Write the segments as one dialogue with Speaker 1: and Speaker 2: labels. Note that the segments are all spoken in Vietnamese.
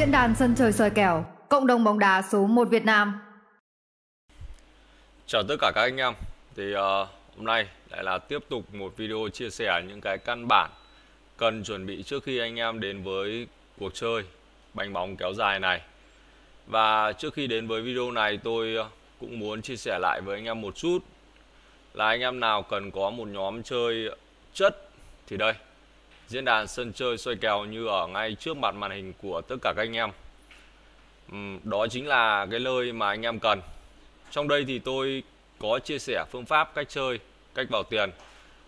Speaker 1: diễn đàn sân trời soi kèo, cộng đồng bóng đá số 1 Việt Nam.
Speaker 2: Chào tất cả các anh em. Thì uh, hôm nay lại là tiếp tục một video chia sẻ những cái căn bản cần chuẩn bị trước khi anh em đến với cuộc chơi bánh bóng kéo dài này. Và trước khi đến với video này tôi cũng muốn chia sẻ lại với anh em một chút là anh em nào cần có một nhóm chơi chất thì đây diễn đàn sân chơi xoay kèo như ở ngay trước mặt màn hình của tất cả các anh em. Đó chính là cái nơi mà anh em cần. Trong đây thì tôi có chia sẻ phương pháp cách chơi, cách vào tiền,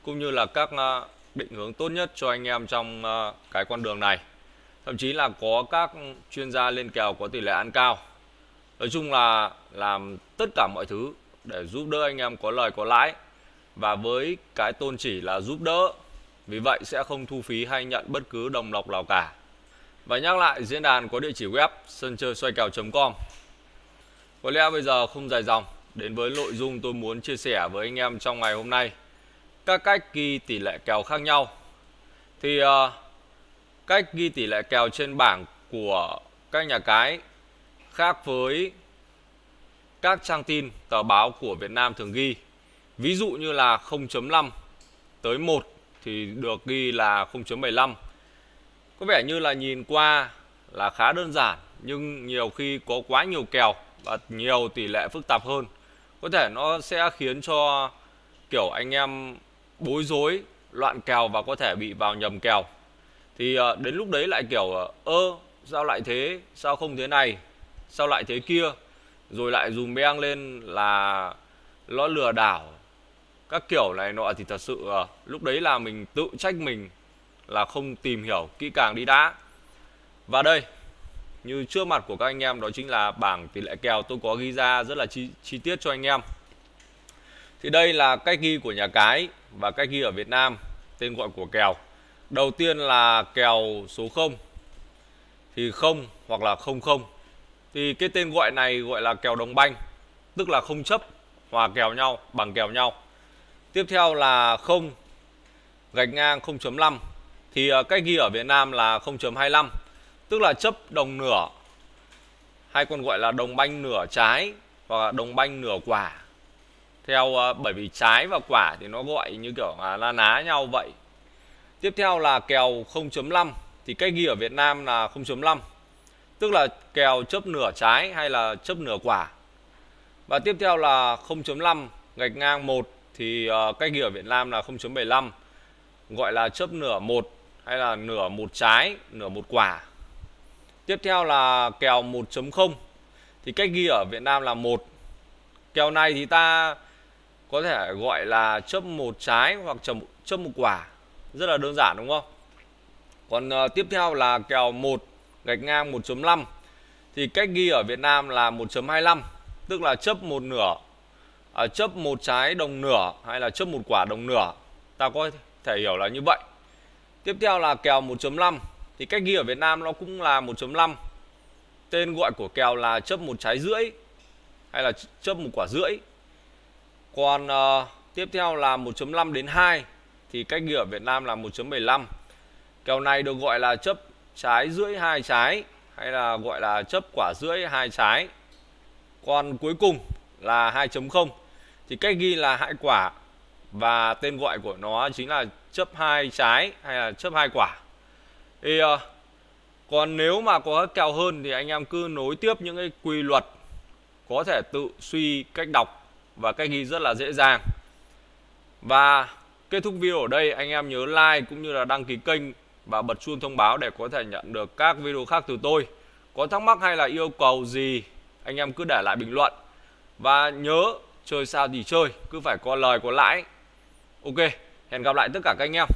Speaker 2: cũng như là các ờ, định hướng tốt nhất cho anh em trong ờ, cái con đường này. Thậm chí là có các chuyên gia lên kèo có tỷ lệ ăn cao. Nói chung là làm tất cả mọi thứ để giúp đỡ anh em có lời có lãi. Và với cái tôn chỉ là giúp đỡ vì vậy sẽ không thu phí hay nhận bất cứ đồng lộc nào cả. Và nhắc lại diễn đàn có địa chỉ web sân chơi xoay kèo.com có lẽ bây giờ không dài dòng đến với nội dung tôi muốn chia sẻ với anh em trong ngày hôm nay. Các cách ghi tỷ lệ kèo khác nhau. Thì uh, cách ghi tỷ lệ kèo trên bảng của các nhà cái khác với các trang tin tờ báo của Việt Nam thường ghi. Ví dụ như là 0.5 tới 1 thì được ghi là 0.75 có vẻ như là nhìn qua là khá đơn giản, nhưng nhiều khi có quá nhiều kèo và nhiều tỷ lệ phức tạp hơn. Có thể nó sẽ khiến cho kiểu anh em bối rối, loạn kèo và có thể bị vào nhầm kèo. Thì ờ, đến lúc đấy lại kiểu ờ, ơ, sao lại thế? Sao không thế này? Sao lại thế kia? Rồi lại dùng beng lên là nó lừa đảo các kiểu này nọ thì thật sự uh, lúc đấy là mình tự trách mình là không tìm hiểu kỹ càng đi đã. Và đây như trước mặt của các anh em đó chính là bảng tỷ lệ kèo tôi có ghi ra rất là chi, chi tiết cho anh em. Thì đây là cách ghi của nhà cái và cách ghi ở Việt Nam tên gọi của kèo. Đầu tiên là kèo số 0 thì không hoặc là không không. Thì cái tên gọi này gọi là kèo đồng banh tức là không chấp hòa kèo nhau bằng kèo nhau tiếp theo là 0 gạch ngang 0.5 thì à, cách ghi ở Việt Nam là 0.25 tức là chấp đồng nửa. Hay còn gọi là đồng banh nửa trái hoặc là đồng banh nửa quả. Theo à, bởi vì trái và quả thì nó gọi như kiểu là la ná nhau vậy. Tiếp theo là kèo 0.5 thì cách ghi ở Việt Nam là 0.5 tức là kèo chấp nửa trái hay là chấp nửa quả. Và tiếp theo là 0.5 gạch ngang 1 thì uh, cách ghi ở Việt Nam là 0.75 gọi là chớp nửa một hay là nửa một trái nửa một quả. Tiếp theo là kèo 1.0 thì cách ghi ở Việt Nam là một. Kèo này thì ta có thể gọi là chớp một trái hoặc chớp một quả. Rất là đơn giản đúng không? Còn uh, tiếp theo là kèo 1 gạch ngang 1.5 thì cách ghi ở Việt Nam là 1.25 tức là chấp một nửa à, chấp một trái đồng nửa hay là chấp một quả đồng nửa. Ta có thể hiểu là như vậy. Tiếp theo là kèo 1.5 thì cách ghi ở Việt Nam nó cũng là 1.5 tên gọi của kèo là chấp một trái rưỡi hay là chấp một quả rưỡi. Còn à, tiếp theo là 1.5 đến 2 thì cách ghi ở Việt Nam là 1.75 kèo này được gọi là chấp trái rưỡi hai trái hay là gọi là chấp quả rưỡi hai trái. Còn cuối cùng là 2.0 thì cách ghi là hại quả và tên gọi của nó chính là chấp hai trái hay là chấp hai quả. Thì uh, còn nếu mà có kèo hơn thì anh em cứ nối tiếp những cái quy luật có thể tự suy cách đọc và cách ghi rất là dễ dàng. Và kết thúc video ở đây anh em nhớ like cũng như là đăng ký kênh và bật chuông thông báo để có thể nhận được các video khác từ tôi. Có thắc mắc hay là yêu cầu gì anh em cứ để lại bình luận. Và nhớ chơi sao thì chơi, cứ phải có lời có lãi. Ok, hẹn gặp lại tất cả các anh em.